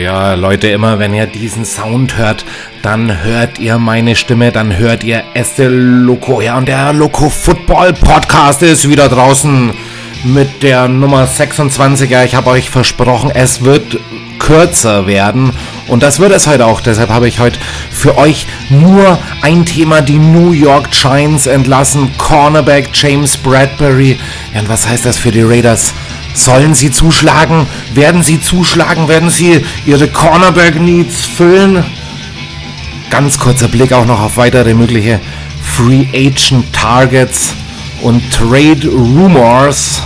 ja, Leute, immer wenn ihr diesen Sound hört, dann hört ihr meine Stimme, dann hört ihr Este Loco. Ja, und der Loco Football Podcast ist wieder draußen mit der Nummer 26er. Ich habe euch versprochen, es wird kürzer werden. Und das wird es heute auch. Deshalb habe ich heute für euch nur ein Thema, die New York Giants entlassen. Cornerback James Bradbury. Ja, und was heißt das für die Raiders? Sollen sie zuschlagen? Werden sie zuschlagen? Werden sie ihre Cornerback-Needs füllen? Ganz kurzer Blick auch noch auf weitere mögliche Free Agent Targets und Trade Rumors.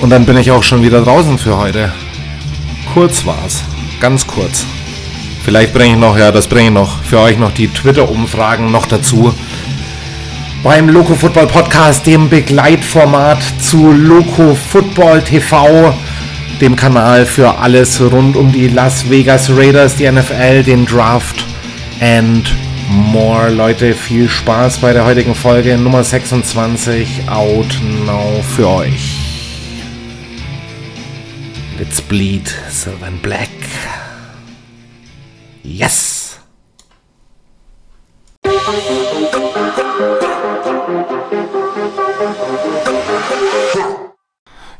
Und dann bin ich auch schon wieder draußen für heute. Kurz war's. Ganz kurz. Vielleicht bringe ich noch, ja, das bringe ich noch für euch noch die Twitter-Umfragen noch dazu beim Loco Football Podcast, dem Begleitformat zu Loco Football TV, dem Kanal für alles rund um die Las Vegas Raiders, die NFL, den Draft and more. Leute, viel Spaß bei der heutigen Folge Nummer 26 out now für euch. Let's bleed silver and black. Yes!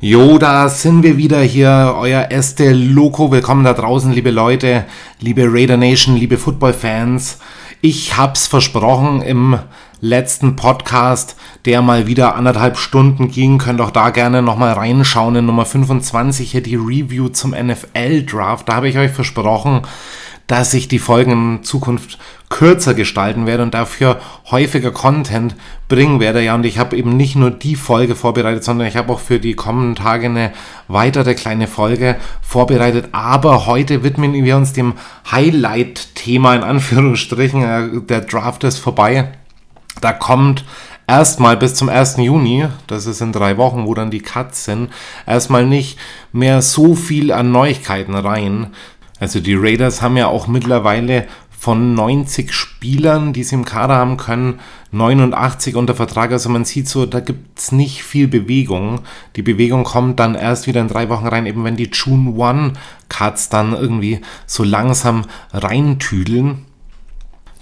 Jo, da sind wir wieder hier, euer Este Loco. Willkommen da draußen, liebe Leute, liebe Raider Nation, liebe Football-Fans. Ich hab's versprochen im letzten Podcast, der mal wieder anderthalb Stunden ging. Könnt auch da gerne nochmal reinschauen in Nummer 25 hier die Review zum NFL-Draft. Da habe ich euch versprochen, dass ich die Folgen in Zukunft kürzer gestalten werde und dafür häufiger Content bringen werde. Ja, und ich habe eben nicht nur die Folge vorbereitet, sondern ich habe auch für die kommenden Tage eine weitere kleine Folge vorbereitet. Aber heute widmen wir uns dem Highlight-Thema in Anführungsstrichen. Der Draft ist vorbei. Da kommt erstmal bis zum 1. Juni, das ist in drei Wochen, wo dann die Cuts sind, erstmal nicht mehr so viel an Neuigkeiten rein. Also die Raiders haben ja auch mittlerweile von 90 Spielern, die sie im Kader haben können, 89 unter Vertrag. Also man sieht so, da gibt es nicht viel Bewegung. Die Bewegung kommt dann erst wieder in drei Wochen rein, eben wenn die June One Cuts dann irgendwie so langsam reintüdeln.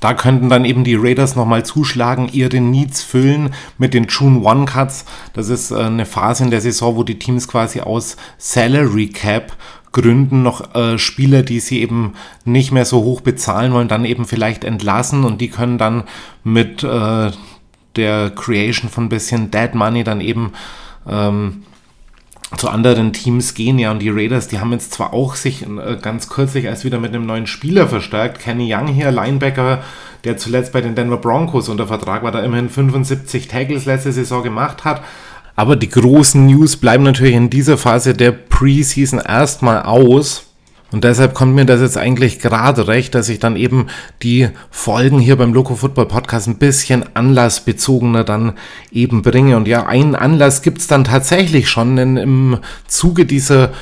Da könnten dann eben die Raiders nochmal zuschlagen, ihre Needs füllen mit den June One Cuts. Das ist äh, eine Phase in der Saison, wo die Teams quasi aus Salary Cap Gründen noch äh, Spieler, die sie eben nicht mehr so hoch bezahlen wollen, dann eben vielleicht entlassen und die können dann mit äh, der Creation von ein bisschen Dead Money dann eben ähm, zu anderen Teams gehen. Ja, und die Raiders, die haben jetzt zwar auch sich äh, ganz kürzlich erst wieder mit einem neuen Spieler verstärkt. Kenny Young hier, Linebacker, der zuletzt bei den Denver Broncos unter Vertrag war, da immerhin 75 Tackles letzte Saison gemacht hat. Aber die großen News bleiben natürlich in dieser Phase der Preseason erstmal aus. Und deshalb kommt mir das jetzt eigentlich gerade recht, dass ich dann eben die Folgen hier beim Loco Football Podcast ein bisschen anlassbezogener dann eben bringe. Und ja, einen Anlass gibt's dann tatsächlich schon, denn im Zuge dieser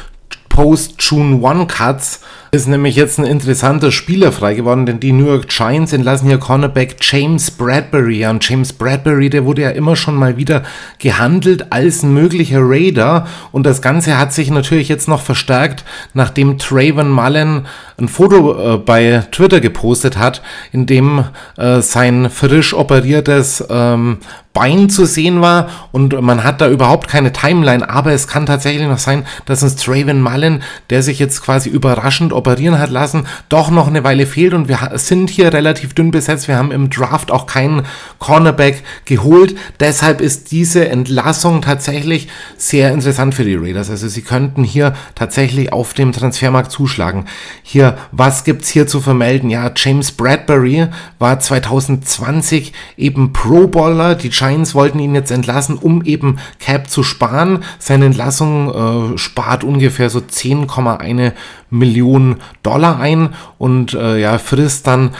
Post-June One Cuts ist nämlich jetzt ein interessanter Spieler frei geworden, denn die New York Giants entlassen hier Cornerback James Bradbury. Und James Bradbury, der wurde ja immer schon mal wieder gehandelt als ein möglicher Raider. Und das Ganze hat sich natürlich jetzt noch verstärkt, nachdem Trayvon Mullen ein Foto äh, bei Twitter gepostet hat, in dem äh, sein frisch operiertes ähm, Bein zu sehen war und man hat da überhaupt keine Timeline, aber es kann tatsächlich noch sein, dass uns Traven Mullen, der sich jetzt quasi überraschend operieren hat lassen, doch noch eine Weile fehlt und wir sind hier relativ dünn besetzt. Wir haben im Draft auch keinen Cornerback geholt. Deshalb ist diese Entlassung tatsächlich sehr interessant für die Raiders. Also sie könnten hier tatsächlich auf dem Transfermarkt zuschlagen. Hier, was gibt's hier zu vermelden? Ja, James Bradbury war 2020 eben Pro Bowler. Die Giants wollten ihn jetzt entlassen, um eben Cap zu sparen. Seine Entlassung äh, spart ungefähr so 10,1 Millionen Dollar ein und äh, ja, frisst dann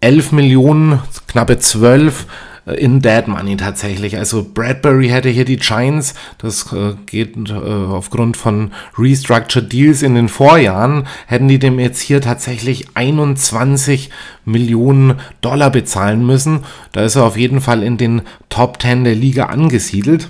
11 Millionen, knappe 12 äh, in Dead Money tatsächlich. Also Bradbury hätte hier die Giants, das äh, geht äh, aufgrund von Restructured Deals in den Vorjahren, hätten die dem jetzt hier tatsächlich 21 Millionen Dollar bezahlen müssen. Da ist er auf jeden Fall in den Top 10 der Liga angesiedelt.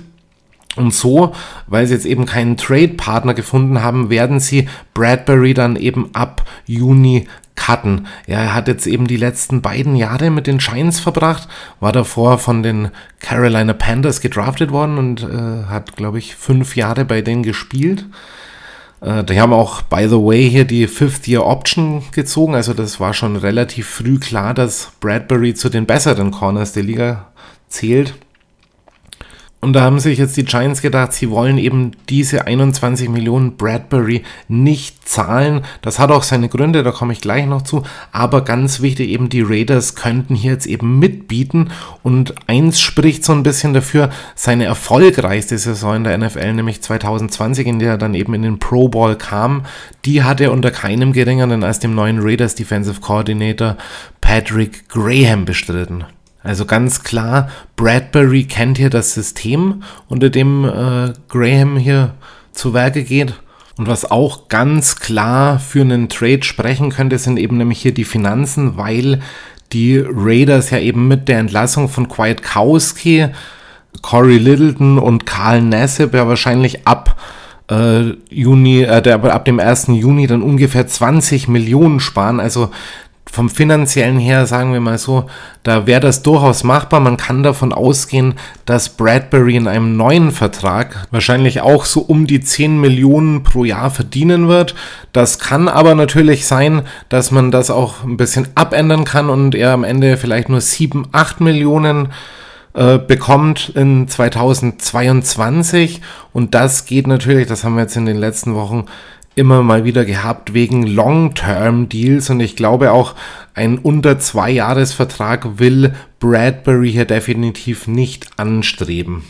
Und so, weil sie jetzt eben keinen Trade-Partner gefunden haben, werden sie Bradbury dann eben ab Juni cutten. Er hat jetzt eben die letzten beiden Jahre mit den Giants verbracht, war davor von den Carolina Panthers gedraftet worden und äh, hat, glaube ich, fünf Jahre bei denen gespielt. Äh, die haben auch, by the way, hier die Fifth-Year-Option gezogen. Also das war schon relativ früh klar, dass Bradbury zu den besseren Corners der Liga zählt. Und da haben sich jetzt die Giants gedacht, sie wollen eben diese 21 Millionen Bradbury nicht zahlen. Das hat auch seine Gründe, da komme ich gleich noch zu. Aber ganz wichtig, eben die Raiders könnten hier jetzt eben mitbieten. Und eins spricht so ein bisschen dafür, seine erfolgreichste Saison in der NFL, nämlich 2020, in der er dann eben in den Pro Bowl kam, die hat er unter keinem geringeren als dem neuen Raiders Defensive Coordinator Patrick Graham bestritten. Also ganz klar, Bradbury kennt hier das System, unter dem äh, Graham hier zu Werke geht. Und was auch ganz klar für einen Trade sprechen könnte, sind eben nämlich hier die Finanzen, weil die Raiders ja eben mit der Entlassung von Kwiatkowski, Corey Littleton und Karl Nassib ja wahrscheinlich ab äh, Juni, äh, der, ab dem 1. Juni dann ungefähr 20 Millionen sparen. Also vom finanziellen her, sagen wir mal so, da wäre das durchaus machbar. Man kann davon ausgehen, dass Bradbury in einem neuen Vertrag wahrscheinlich auch so um die 10 Millionen pro Jahr verdienen wird. Das kann aber natürlich sein, dass man das auch ein bisschen abändern kann und er am Ende vielleicht nur 7, 8 Millionen äh, bekommt in 2022 und das geht natürlich, das haben wir jetzt in den letzten Wochen immer mal wieder gehabt wegen Long-Term-Deals und ich glaube auch ein unter zwei Jahresvertrag will Bradbury hier definitiv nicht anstreben.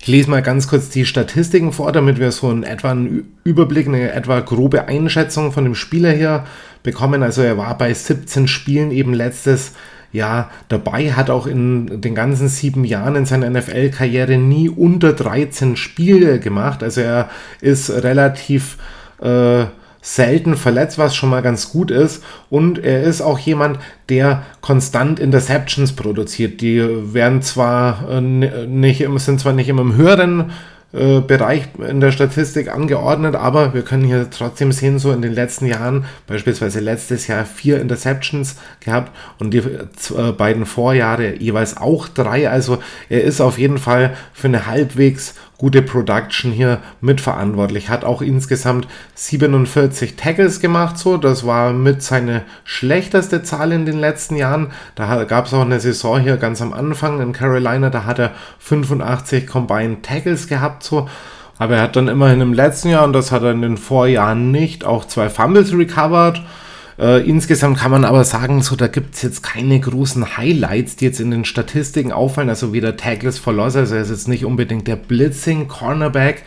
Ich lese mal ganz kurz die Statistiken vor, damit wir so einen etwa einen Überblick, eine etwa grobe Einschätzung von dem Spieler hier bekommen. Also er war bei 17 Spielen eben letztes Jahr dabei, hat auch in den ganzen sieben Jahren in seiner NFL-Karriere nie unter 13 Spiele gemacht. Also er ist relativ äh, selten verletzt, was schon mal ganz gut ist. Und er ist auch jemand, der konstant Interceptions produziert. Die werden zwar äh, nicht, sind zwar nicht immer im höheren äh, Bereich in der Statistik angeordnet, aber wir können hier trotzdem sehen, so in den letzten Jahren, beispielsweise letztes Jahr vier Interceptions gehabt und die äh, beiden Vorjahre jeweils auch drei. Also er ist auf jeden Fall für eine halbwegs gute Production hier mitverantwortlich. Hat auch insgesamt 47 Tackles gemacht, so. Das war mit seine schlechteste Zahl in den letzten Jahren. Da gab es auch eine Saison hier ganz am Anfang in Carolina, da hat er 85 Combined Tackles gehabt, so. Aber er hat dann immerhin im letzten Jahr, und das hat er in den Vorjahren nicht, auch zwei Fumbles recovered. Äh, insgesamt kann man aber sagen, so da gibt es jetzt keine großen Highlights, die jetzt in den Statistiken auffallen. Also weder Tackles for Loss, also er ist jetzt nicht unbedingt der Blitzing Cornerback,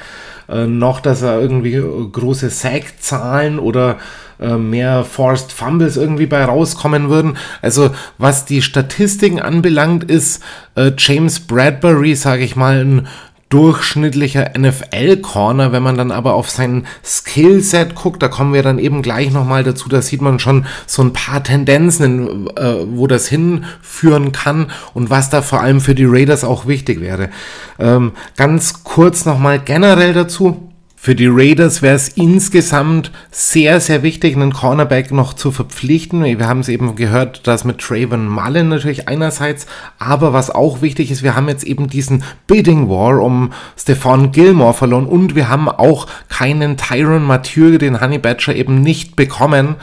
äh, noch dass er irgendwie äh, große Sack-Zahlen oder äh, mehr Forced Fumbles irgendwie bei rauskommen würden. Also was die Statistiken anbelangt, ist äh, James Bradbury, sage ich mal, ein durchschnittlicher NFL-Corner. Wenn man dann aber auf sein Skillset guckt, da kommen wir dann eben gleich nochmal dazu, da sieht man schon so ein paar Tendenzen, äh, wo das hinführen kann und was da vor allem für die Raiders auch wichtig wäre. Ähm, ganz kurz nochmal generell dazu. Für die Raiders wäre es insgesamt sehr, sehr wichtig, einen Cornerback noch zu verpflichten. Wir haben es eben gehört, dass mit Traven Mullen natürlich einerseits, aber was auch wichtig ist, wir haben jetzt eben diesen Bidding War um Stefan Gilmore verloren und wir haben auch keinen Tyron Mathieu, den Honey Badger eben nicht bekommen,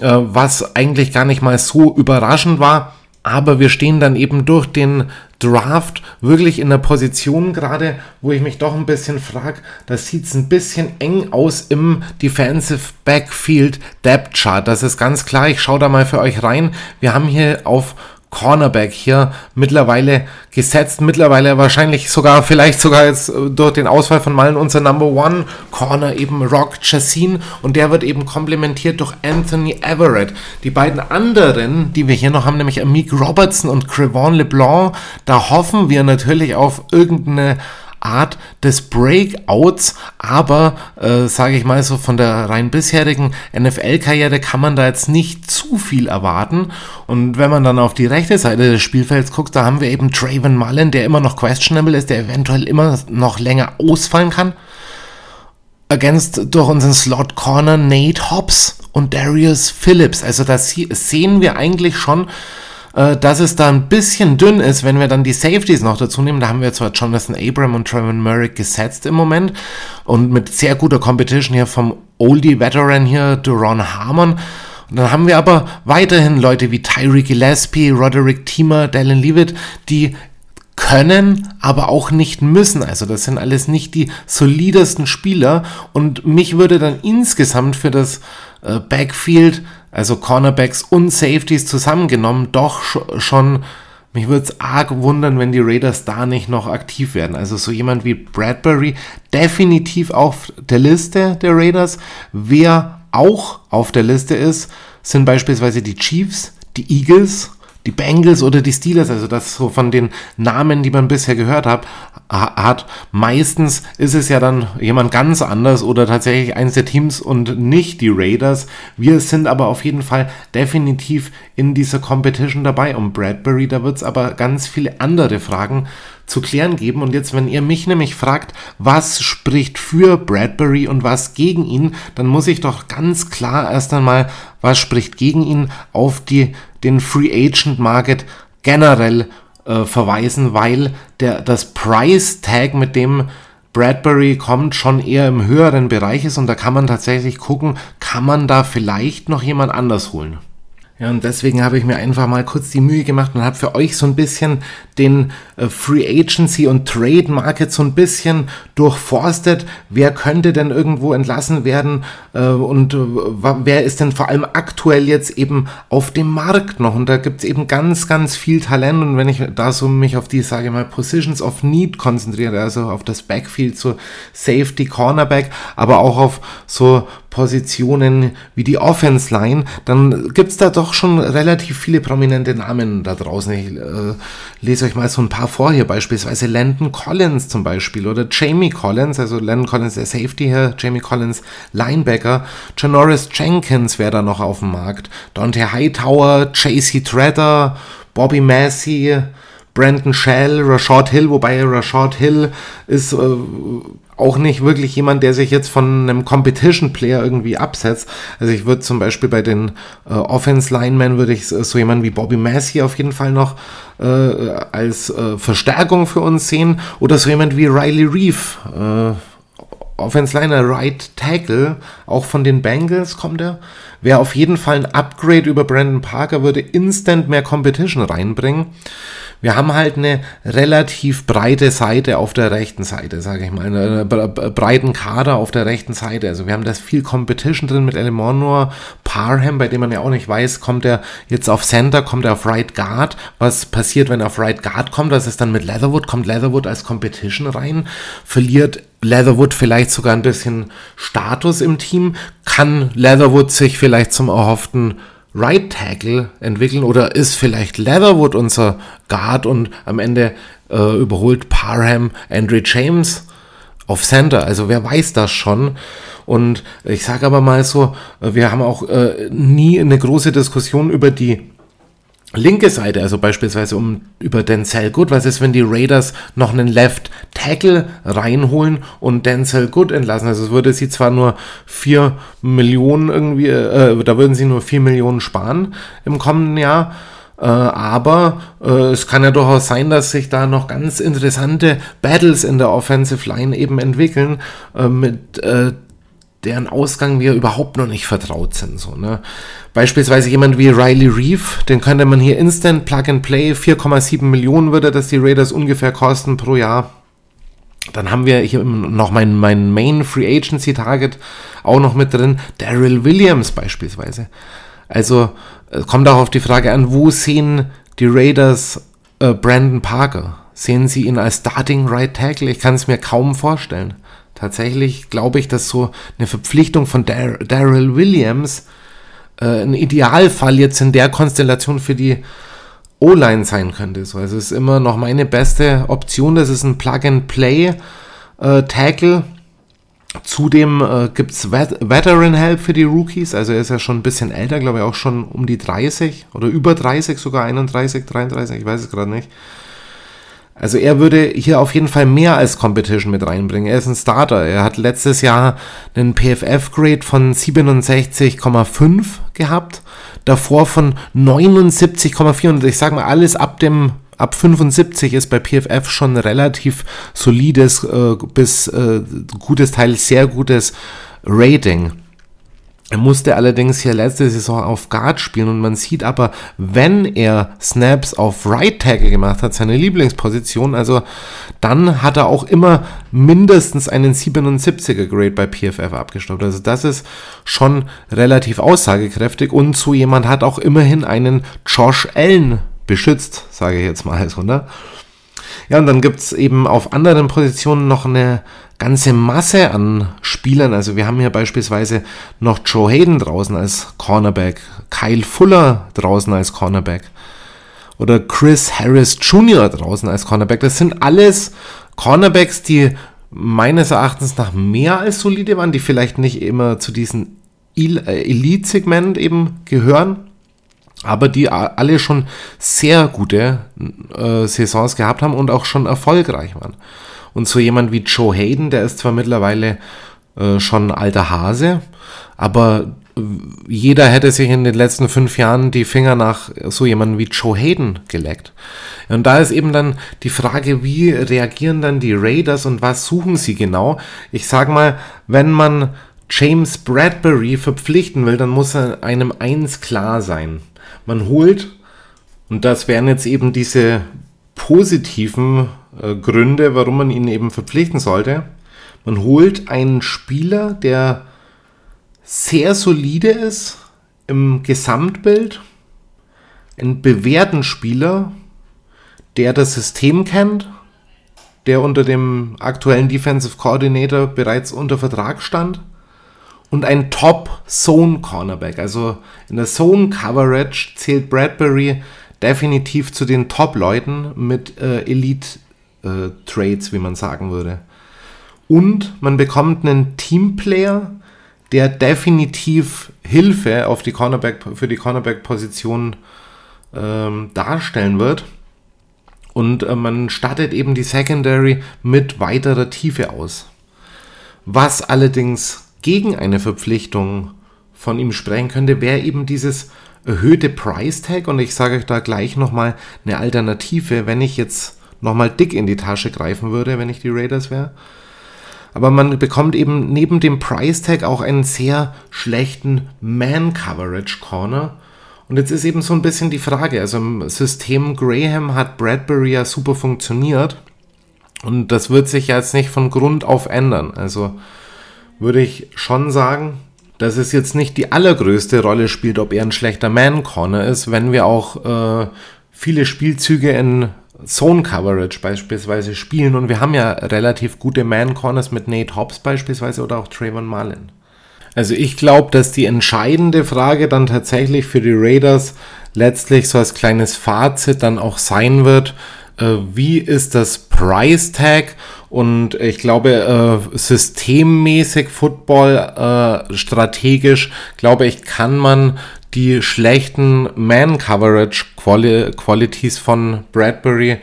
äh, was eigentlich gar nicht mal so überraschend war aber wir stehen dann eben durch den Draft wirklich in der Position gerade, wo ich mich doch ein bisschen frage, da sieht es ein bisschen eng aus im Defensive Backfield Depth Chart. Das ist ganz klar. Ich schaue da mal für euch rein. Wir haben hier auf Cornerback hier mittlerweile gesetzt, mittlerweile wahrscheinlich sogar, vielleicht sogar jetzt äh, durch den Ausfall von Malen unser Number One Corner eben Rock Chassin und der wird eben komplementiert durch Anthony Everett. Die beiden anderen, die wir hier noch haben, nämlich Amik Robertson und Crevon LeBlanc, da hoffen wir natürlich auf irgendeine Art des Breakouts, aber äh, sage ich mal so von der rein bisherigen NFL-Karriere kann man da jetzt nicht zu viel erwarten. Und wenn man dann auf die rechte Seite des Spielfelds guckt, da haben wir eben Draven Mullen, der immer noch questionable ist, der eventuell immer noch länger ausfallen kann. Ergänzt durch unseren Slot Corner Nate Hobbs und Darius Phillips. Also das sehen wir eigentlich schon, äh, dass es da ein bisschen dünn ist, wenn wir dann die Safeties noch dazu nehmen. Da haben wir zwar Jonathan Abram und Trevor Murray gesetzt im Moment und mit sehr guter Competition hier vom Oldie Veteran hier, Duron Harmon. Und dann haben wir aber weiterhin Leute wie Tyree Gillespie, Roderick Thiemer, Dallin Leavitt, die können, aber auch nicht müssen. Also das sind alles nicht die solidesten Spieler. Und mich würde dann insgesamt für das äh, Backfield also Cornerbacks und Safeties zusammengenommen, doch schon, mich würde es arg wundern, wenn die Raiders da nicht noch aktiv werden. Also so jemand wie Bradbury, definitiv auf der Liste der Raiders. Wer auch auf der Liste ist, sind beispielsweise die Chiefs, die Eagles, die Bengals oder die Steelers, also das so von den Namen, die man bisher gehört hat, hat. Meistens ist es ja dann jemand ganz anders oder tatsächlich eins der Teams und nicht die Raiders. Wir sind aber auf jeden Fall definitiv in dieser Competition dabei. Um Bradbury, da wird es aber ganz viele andere Fragen zu klären geben. Und jetzt, wenn ihr mich nämlich fragt, was spricht für Bradbury und was gegen ihn, dann muss ich doch ganz klar erst einmal, was spricht gegen ihn, auf die, den Free Agent Market generell äh, verweisen, weil der, das Price Tag, mit dem Bradbury kommt, schon eher im höheren Bereich ist und da kann man tatsächlich gucken, kann man da vielleicht noch jemand anders holen. Ja, und deswegen habe ich mir einfach mal kurz die Mühe gemacht und habe für euch so ein bisschen den äh, Free Agency und Trade Market so ein bisschen durchforstet. Wer könnte denn irgendwo entlassen werden äh, und äh, wer ist denn vor allem aktuell jetzt eben auf dem Markt noch? Und da gibt es eben ganz, ganz viel Talent. Und wenn ich da so mich auf die, sage ich mal, Positions of Need konzentriere, also auf das Backfield, so Safety, Cornerback, aber auch auf so Positionen wie die Offense Line, dann gibt es da doch schon relativ viele prominente Namen da draußen. Ich äh, lese euch mal so ein paar vor hier, beispielsweise Landon Collins zum Beispiel oder Jamie Collins, also Landon Collins der Safety hier, Jamie Collins Linebacker, Janoris Jenkins wäre da noch auf dem Markt, Dante Hightower, JC Treader, Bobby Massey, Brandon Shell, Rashad Hill, wobei Rashad Hill ist äh, auch nicht wirklich jemand, der sich jetzt von einem Competition-Player irgendwie absetzt. Also ich würde zum Beispiel bei den äh, Offense-Linemen würde ich so jemanden wie Bobby Massey auf jeden Fall noch äh, als äh, Verstärkung für uns sehen. Oder so jemand wie Riley Reef, äh, Offense-Liner, Right Tackle, auch von den Bengals kommt er. Wäre auf jeden Fall ein Upgrade über Brandon Parker, würde instant mehr Competition reinbringen wir haben halt eine relativ breite Seite auf der rechten Seite, sage ich mal, einen breiten Kader auf der rechten Seite. Also wir haben da viel Competition drin mit Elemonor, Parham, bei dem man ja auch nicht weiß, kommt er jetzt auf Center, kommt er auf Right Guard. Was passiert, wenn er auf Right Guard kommt? Das ist dann mit Leatherwood, kommt Leatherwood als Competition rein, verliert Leatherwood vielleicht sogar ein bisschen Status im Team, kann Leatherwood sich vielleicht zum erhofften Right Tackle entwickeln oder ist vielleicht Leatherwood unser Guard und am Ende äh, überholt Parham Andre James auf Center. Also wer weiß das schon. Und ich sage aber mal so, wir haben auch äh, nie eine große Diskussion über die linke Seite, also beispielsweise um über Denzel Good, was ist, wenn die Raiders noch einen Left Tackle reinholen und Denzel Good entlassen? Also es würde sie zwar nur 4 Millionen irgendwie, äh, da würden sie nur 4 Millionen sparen im kommenden Jahr. Äh, aber äh, es kann ja durchaus sein, dass sich da noch ganz interessante Battles in der Offensive Line eben entwickeln, äh, mit äh, deren Ausgang wir überhaupt noch nicht vertraut sind. So, ne? Beispielsweise jemand wie Riley Reef, den könnte man hier instant Plug and Play, 4,7 Millionen würde das die Raiders ungefähr kosten pro Jahr. Dann haben wir hier noch mein, mein Main Free Agency Target auch noch mit drin, Daryl Williams beispielsweise. Also kommt auch auf die Frage an, wo sehen die Raiders äh, Brandon Parker? Sehen sie ihn als Starting Right Tackle? Ich kann es mir kaum vorstellen. Tatsächlich glaube ich, dass so eine Verpflichtung von Dar Daryl Williams äh, ein Idealfall jetzt in der Konstellation für die O-Line sein könnte. So, also es ist immer noch meine beste Option. Das ist ein Plug-and-Play-Tackle. Äh, Zudem äh, gibt es Vet Veteran Help für die Rookies. Also er ist ja schon ein bisschen älter, glaube ich auch schon um die 30 oder über 30, sogar 31, 33, ich weiß es gerade nicht. Also er würde hier auf jeden Fall mehr als Competition mit reinbringen. Er ist ein Starter. Er hat letztes Jahr einen PFF-Grade von 67,5 gehabt, davor von 79,4 und ich sage mal alles ab dem ab 75 ist bei PFF schon relativ solides äh, bis äh, gutes Teil sehr gutes Rating. Er musste allerdings hier letzte Saison auf Guard spielen und man sieht aber, wenn er Snaps auf Right Tackle gemacht hat, seine Lieblingsposition, also dann hat er auch immer mindestens einen 77er Grade bei PFF abgestaubt. Also das ist schon relativ aussagekräftig und so jemand hat auch immerhin einen Josh Allen beschützt, sage ich jetzt mal so, ne? Ja, und dann gibt es eben auf anderen Positionen noch eine ganze Masse an Spielern. Also wir haben hier beispielsweise noch Joe Hayden draußen als Cornerback, Kyle Fuller draußen als Cornerback oder Chris Harris Jr. draußen als Cornerback. Das sind alles Cornerbacks, die meines Erachtens nach mehr als solide waren, die vielleicht nicht immer zu diesem äh, Elite-Segment eben gehören, aber die alle schon sehr gute äh, Saisons gehabt haben und auch schon erfolgreich waren. Und so jemand wie Joe Hayden, der ist zwar mittlerweile äh, schon alter Hase, aber jeder hätte sich in den letzten fünf Jahren die Finger nach so jemandem wie Joe Hayden geleckt. Und da ist eben dann die Frage, wie reagieren dann die Raiders und was suchen sie genau? Ich sag mal, wenn man James Bradbury verpflichten will, dann muss er einem eins klar sein. Man holt, und das wären jetzt eben diese positiven äh, Gründe, warum man ihn eben verpflichten sollte. Man holt einen Spieler, der sehr solide ist im Gesamtbild, einen bewährten Spieler, der das System kennt, der unter dem aktuellen Defensive Coordinator bereits unter Vertrag stand und ein Top Zone Cornerback. Also in der Zone Coverage zählt Bradbury definitiv zu den Top-Leuten mit äh, Elite-Trades, äh, wie man sagen würde. Und man bekommt einen Teamplayer, der definitiv Hilfe auf die Cornerback, für die Cornerback-Position ähm, darstellen wird. Und äh, man startet eben die Secondary mit weiterer Tiefe aus. Was allerdings gegen eine Verpflichtung von ihm sprechen könnte, wäre eben dieses erhöhte Price Tag und ich sage euch da gleich nochmal eine Alternative, wenn ich jetzt nochmal dick in die Tasche greifen würde, wenn ich die Raiders wäre. Aber man bekommt eben neben dem Price Tag auch einen sehr schlechten Man Coverage Corner. Und jetzt ist eben so ein bisschen die Frage, also im System Graham hat Bradbury ja super funktioniert. Und das wird sich jetzt nicht von Grund auf ändern. Also würde ich schon sagen, dass es jetzt nicht die allergrößte Rolle spielt, ob er ein schlechter Man-Corner ist, wenn wir auch äh, viele Spielzüge in Zone Coverage beispielsweise spielen und wir haben ja relativ gute Man-Corners mit Nate Hobbs beispielsweise oder auch Trayvon Mullen. Also ich glaube, dass die entscheidende Frage dann tatsächlich für die Raiders letztlich so als kleines Fazit dann auch sein wird, äh, wie ist das Price Tag und ich glaube, äh, systemmäßig Football, äh, strategisch, glaube ich, kann man die schlechten Man-Coverage-Qualities von Bradbury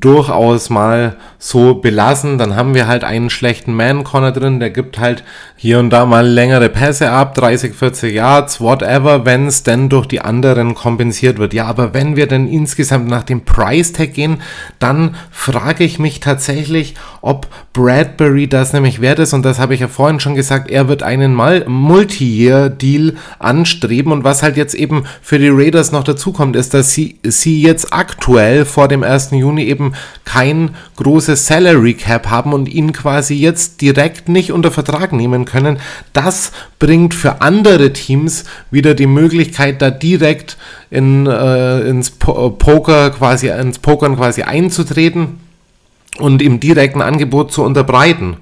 durchaus mal so belassen. Dann haben wir halt einen schlechten Man-Corner drin, der gibt halt hier und da mal längere Pässe ab, 30, 40 Yards, whatever, wenn es denn durch die anderen kompensiert wird. Ja, aber wenn wir denn insgesamt nach dem Price Tag gehen, dann frage ich mich tatsächlich, ob Bradbury das nämlich wert ist. Und das habe ich ja vorhin schon gesagt, er wird einen Multi-Year-Deal anstreben. Und was halt jetzt eben für die Raiders noch dazu kommt, ist, dass sie, sie jetzt aktuell vor dem 1. Juni eben kein großes Salary Cap haben und ihn quasi jetzt direkt nicht unter Vertrag nehmen können. Das bringt für andere Teams wieder die Möglichkeit, da direkt in, äh, ins Poker quasi, ins Pokern quasi einzutreten und im direkten Angebot zu unterbreiten.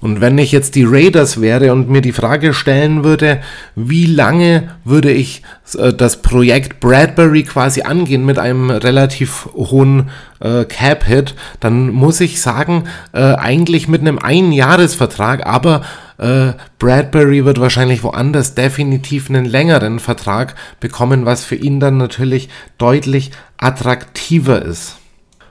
Und wenn ich jetzt die Raiders wäre und mir die Frage stellen würde, wie lange würde ich äh, das Projekt Bradbury quasi angehen mit einem relativ hohen äh, Cap-Hit, dann muss ich sagen, äh, eigentlich mit einem Einjahresvertrag, aber äh, Bradbury wird wahrscheinlich woanders definitiv einen längeren Vertrag bekommen, was für ihn dann natürlich deutlich attraktiver ist.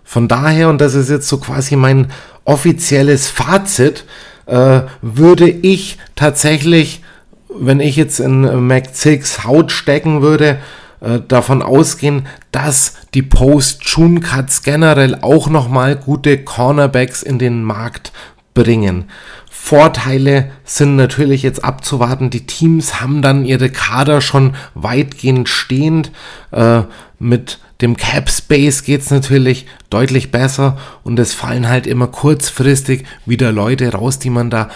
Von daher, und das ist jetzt so quasi mein offizielles Fazit, äh, würde ich tatsächlich, wenn ich jetzt in Mac 6 Haut stecken würde, äh, davon ausgehen, dass die Post-June-Cuts generell auch nochmal gute Cornerbacks in den Markt bringen. Vorteile sind natürlich jetzt abzuwarten. Die Teams haben dann ihre Kader schon weitgehend stehend. Äh, mit dem Cap Space geht es natürlich deutlich besser und es fallen halt immer kurzfristig wieder Leute raus, die man da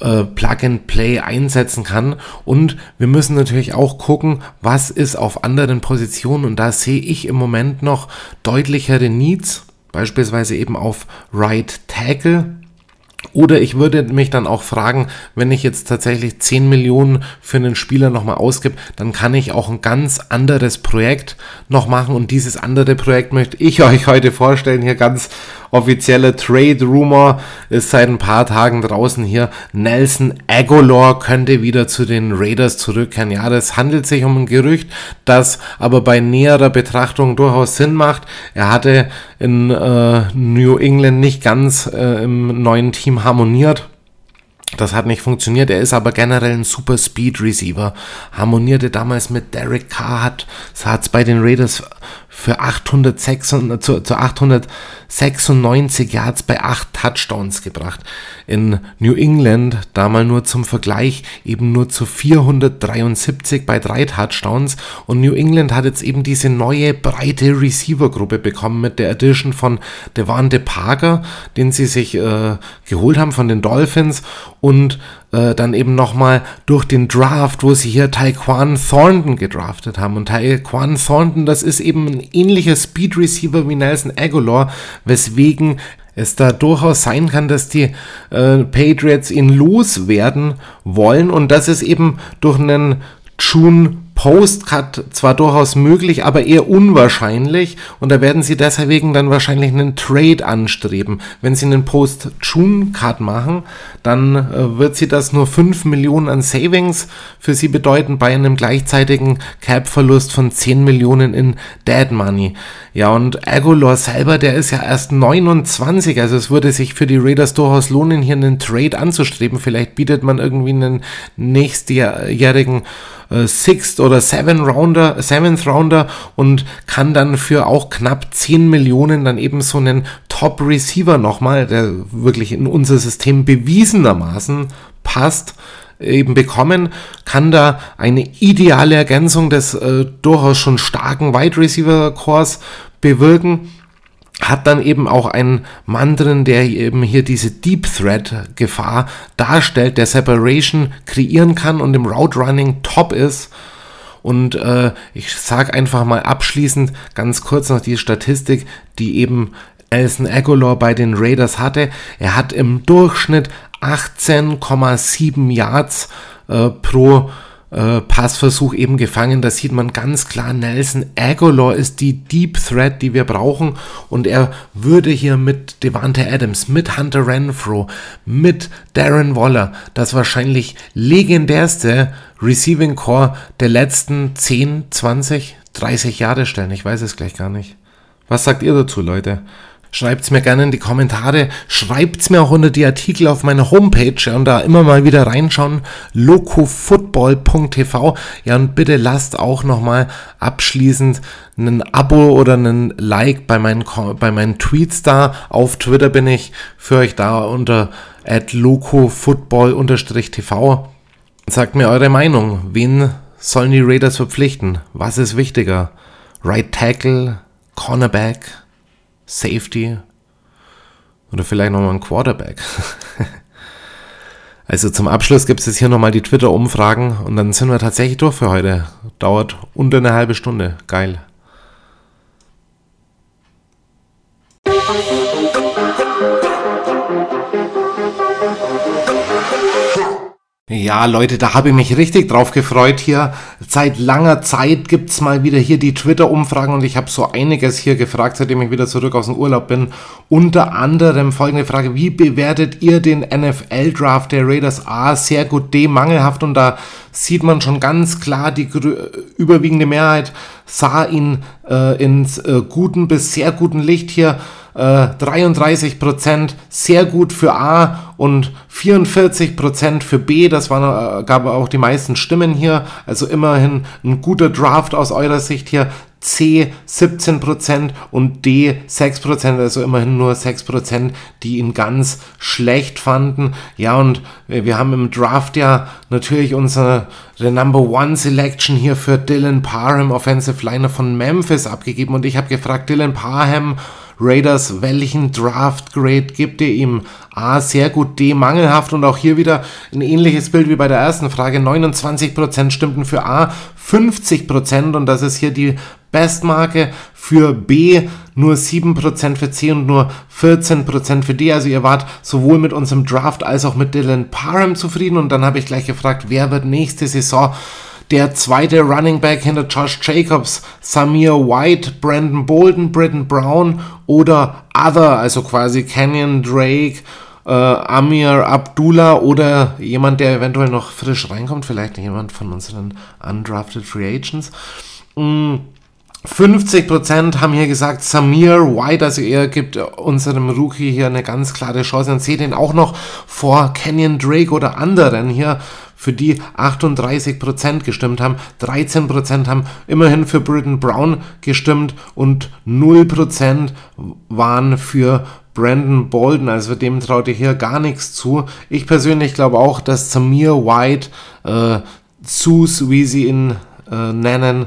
äh, Plug and Play einsetzen kann. Und wir müssen natürlich auch gucken, was ist auf anderen Positionen. Und da sehe ich im Moment noch deutlichere Needs, beispielsweise eben auf Right Tackle oder ich würde mich dann auch fragen, wenn ich jetzt tatsächlich 10 Millionen für einen Spieler nochmal ausgebe, dann kann ich auch ein ganz anderes Projekt noch machen und dieses andere Projekt möchte ich euch heute vorstellen. Hier ganz offizieller Trade Rumor ist seit ein paar Tagen draußen hier. Nelson Aguilar könnte wieder zu den Raiders zurückkehren. Ja, das handelt sich um ein Gerücht, das aber bei näherer Betrachtung durchaus Sinn macht. Er hatte in äh, New England nicht ganz äh, im neuen Team harmoniert. Das hat nicht funktioniert. Er ist aber generell ein super Speed Receiver. Harmonierte damals mit Derek Carr, hat es bei den Raiders für 806, zu, zu 896 Yards bei 8 Touchdowns gebracht. In New England, da mal nur zum Vergleich, eben nur zu 473 bei 3 Touchdowns. Und New England hat jetzt eben diese neue breite Receiver-Gruppe bekommen mit der Addition von Devante Parker, den sie sich äh, geholt haben von den Dolphins und äh, dann eben nochmal durch den Draft, wo sie hier Taekwon Thornton gedraftet haben. Und Taekwon Thornton, das ist eben ein ähnlicher Speed Receiver wie Nelson Aguilar, weswegen es da durchaus sein kann, dass die äh, Patriots ihn loswerden wollen und das ist eben durch einen June Postcut zwar durchaus möglich, aber eher unwahrscheinlich und da werden sie deswegen dann wahrscheinlich einen Trade anstreben. Wenn sie einen Post-June-Cut machen, dann äh, wird sie das nur 5 Millionen an Savings für sie bedeuten bei einem gleichzeitigen Cap-Verlust von 10 Millionen in Dead Money. Ja, und Aguilar selber, der ist ja erst 29, also es würde sich für die Raiders durchaus lohnen, hier einen Trade anzustreben. Vielleicht bietet man irgendwie einen nächstjährigen äh, Sixth oder Seven Rounder, Seventh Rounder und kann dann für auch knapp 10 Millionen dann eben so einen Top Receiver nochmal, der wirklich in unser System bewiesenermaßen passt, eben bekommen, kann da eine ideale Ergänzung des äh, durchaus schon starken Wide Receiver Cores bewirken hat dann eben auch einen Mann drin, der eben hier diese Deep Threat Gefahr darstellt, der Separation kreieren kann und im Route Running top ist. Und äh, ich sage einfach mal abschließend ganz kurz noch die Statistik, die eben Elson Aguilar bei den Raiders hatte. Er hat im Durchschnitt 18,7 Yards äh, pro äh, Passversuch eben gefangen. Da sieht man ganz klar, Nelson Aguilar ist die Deep Threat, die wir brauchen. Und er würde hier mit Devante Adams, mit Hunter Renfro, mit Darren Waller das wahrscheinlich legendärste Receiving Core der letzten 10, 20, 30 Jahre stellen. Ich weiß es gleich gar nicht. Was sagt ihr dazu, Leute? Schreibt es mir gerne in die Kommentare. Schreibt es mir auch unter die Artikel auf meiner Homepage und da immer mal wieder reinschauen. locofootball.tv. Ja, und bitte lasst auch nochmal abschließend ein Abo oder einen Like bei meinen, bei meinen Tweets da. Auf Twitter bin ich für euch da unter locofootball-tv. Sagt mir eure Meinung. Wen sollen die Raiders verpflichten? Was ist wichtiger? Right Tackle? Cornerback? Safety oder vielleicht nochmal ein Quarterback. also zum Abschluss gibt es jetzt hier nochmal die Twitter-Umfragen und dann sind wir tatsächlich durch für heute. Dauert unter eine halbe Stunde. Geil. Ja, Leute, da habe ich mich richtig drauf gefreut hier. Seit langer Zeit gibt's mal wieder hier die Twitter-Umfragen und ich habe so einiges hier gefragt, seitdem ich wieder zurück aus dem Urlaub bin. Unter anderem folgende Frage, wie bewertet ihr den NFL-Draft der Raiders A? Sehr gut, D, mangelhaft und da sieht man schon ganz klar, die überwiegende Mehrheit sah ihn äh, ins äh, guten bis sehr guten Licht hier. 33% äh, sehr gut für A und 44% für B. Das waren, äh, gab auch die meisten Stimmen hier. Also immerhin ein guter Draft aus eurer Sicht hier. C 17% und D 6%, also immerhin nur 6%, die ihn ganz schlecht fanden. Ja, und wir haben im Draft ja natürlich unsere Number One Selection hier für Dylan Parham, Offensive Liner von Memphis abgegeben und ich habe gefragt, Dylan Parham, Raiders, welchen Draft Grade gibt ihr ihm? A, sehr gut, D, mangelhaft und auch hier wieder ein ähnliches Bild wie bei der ersten Frage. 29% stimmten für A, 50% und das ist hier die Bestmarke für B, nur 7% für C und nur 14% für D. Also ihr wart sowohl mit unserem Draft als auch mit Dylan Parham zufrieden und dann habe ich gleich gefragt, wer wird nächste Saison der zweite Running Back hinter Josh Jacobs, Samir White, Brandon Bolden, Britton Brown oder Other, also quasi Canyon Drake, äh, Amir Abdullah oder jemand, der eventuell noch frisch reinkommt, vielleicht jemand von unseren undrafted Free Agents. Mm. 50% haben hier gesagt, Samir White, also er gibt unserem Rookie hier eine ganz klare Chance und seht ihn auch noch vor Canyon Drake oder anderen hier für die 38% gestimmt haben, 13% haben immerhin für Britton Brown gestimmt und 0% waren für Brandon Bolden, also dem traute hier gar nichts zu. Ich persönlich glaube auch, dass Samir White, äh, Sus, wie sie ihn äh, nennen,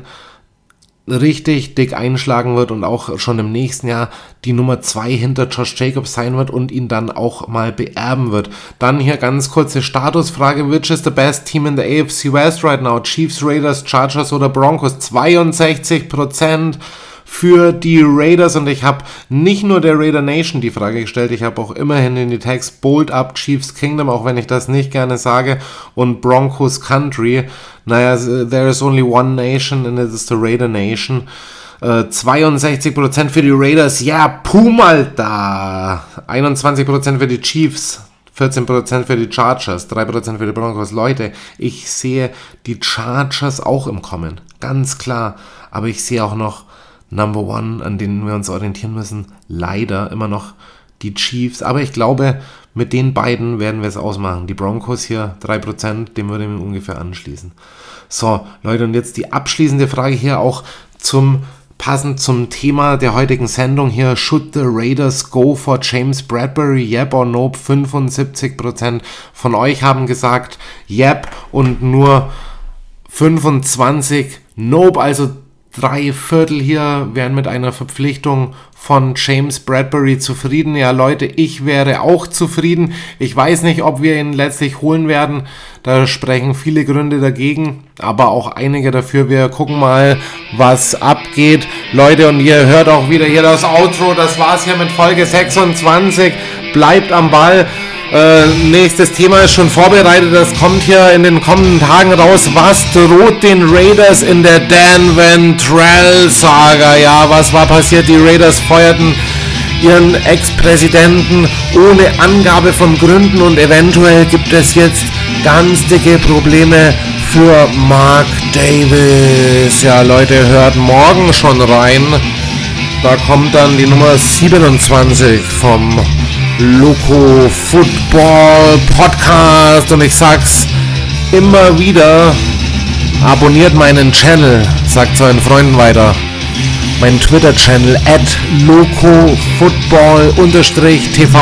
richtig dick einschlagen wird und auch schon im nächsten Jahr die Nummer 2 hinter Josh Jacobs sein wird und ihn dann auch mal beerben wird. Dann hier ganz kurze Statusfrage, which is the best team in the AFC West right now? Chiefs, Raiders, Chargers oder Broncos? 62 Prozent für die Raiders und ich habe nicht nur der Raider Nation die Frage gestellt, ich habe auch immerhin in die Text Bold Up Chiefs Kingdom, auch wenn ich das nicht gerne sage, und Broncos Country. Naja, there is only one nation and it is the Raider Nation. Äh, 62% für die Raiders, ja, Pum, Alter! 21% für die Chiefs, 14% für die Chargers, 3% für die Broncos. Leute, ich sehe die Chargers auch im Kommen, ganz klar. Aber ich sehe auch noch Number One, an denen wir uns orientieren müssen, leider immer noch die Chiefs. Aber ich glaube, mit den beiden werden wir es ausmachen. Die Broncos hier 3%, dem würde ich mir ungefähr anschließen. So, Leute, und jetzt die abschließende Frage hier auch zum passend zum Thema der heutigen Sendung hier. Should the Raiders go for James Bradbury? Yep or nope? 75% von euch haben gesagt yep und nur 25 nope. Also drei Viertel hier wären mit einer Verpflichtung von James Bradbury zufrieden. Ja, Leute, ich wäre auch zufrieden. Ich weiß nicht, ob wir ihn letztlich holen werden. Da sprechen viele Gründe dagegen, aber auch einige dafür. Wir gucken mal, was abgeht. Leute, und ihr hört auch wieder hier das Outro. Das war's hier mit Folge 26. Bleibt am Ball. Äh, nächstes Thema ist schon vorbereitet. Das kommt hier in den kommenden Tagen raus. Was droht den Raiders in der Dan Ventrell-Saga? Ja, was war passiert? Die Raiders feuerten ihren Ex-Präsidenten ohne Angabe von Gründen und eventuell gibt es jetzt ganz dicke Probleme für Mark Davis. Ja, Leute, hört morgen schon rein. Da kommt dann die Nummer 27 vom Loco Football Podcast und ich sag's immer wieder, abonniert meinen Channel, sagt zu euren Freunden weiter. Mein Twitter-Channel at locofootball-tv.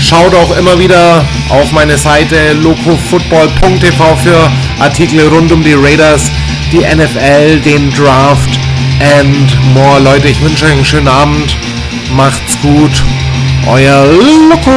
Schaut auch immer wieder auf meine Seite locofootball.tv für Artikel rund um die Raiders, die NFL, den Draft and more. Leute, ich wünsche euch einen schönen Abend. Macht's gut おやうんのこ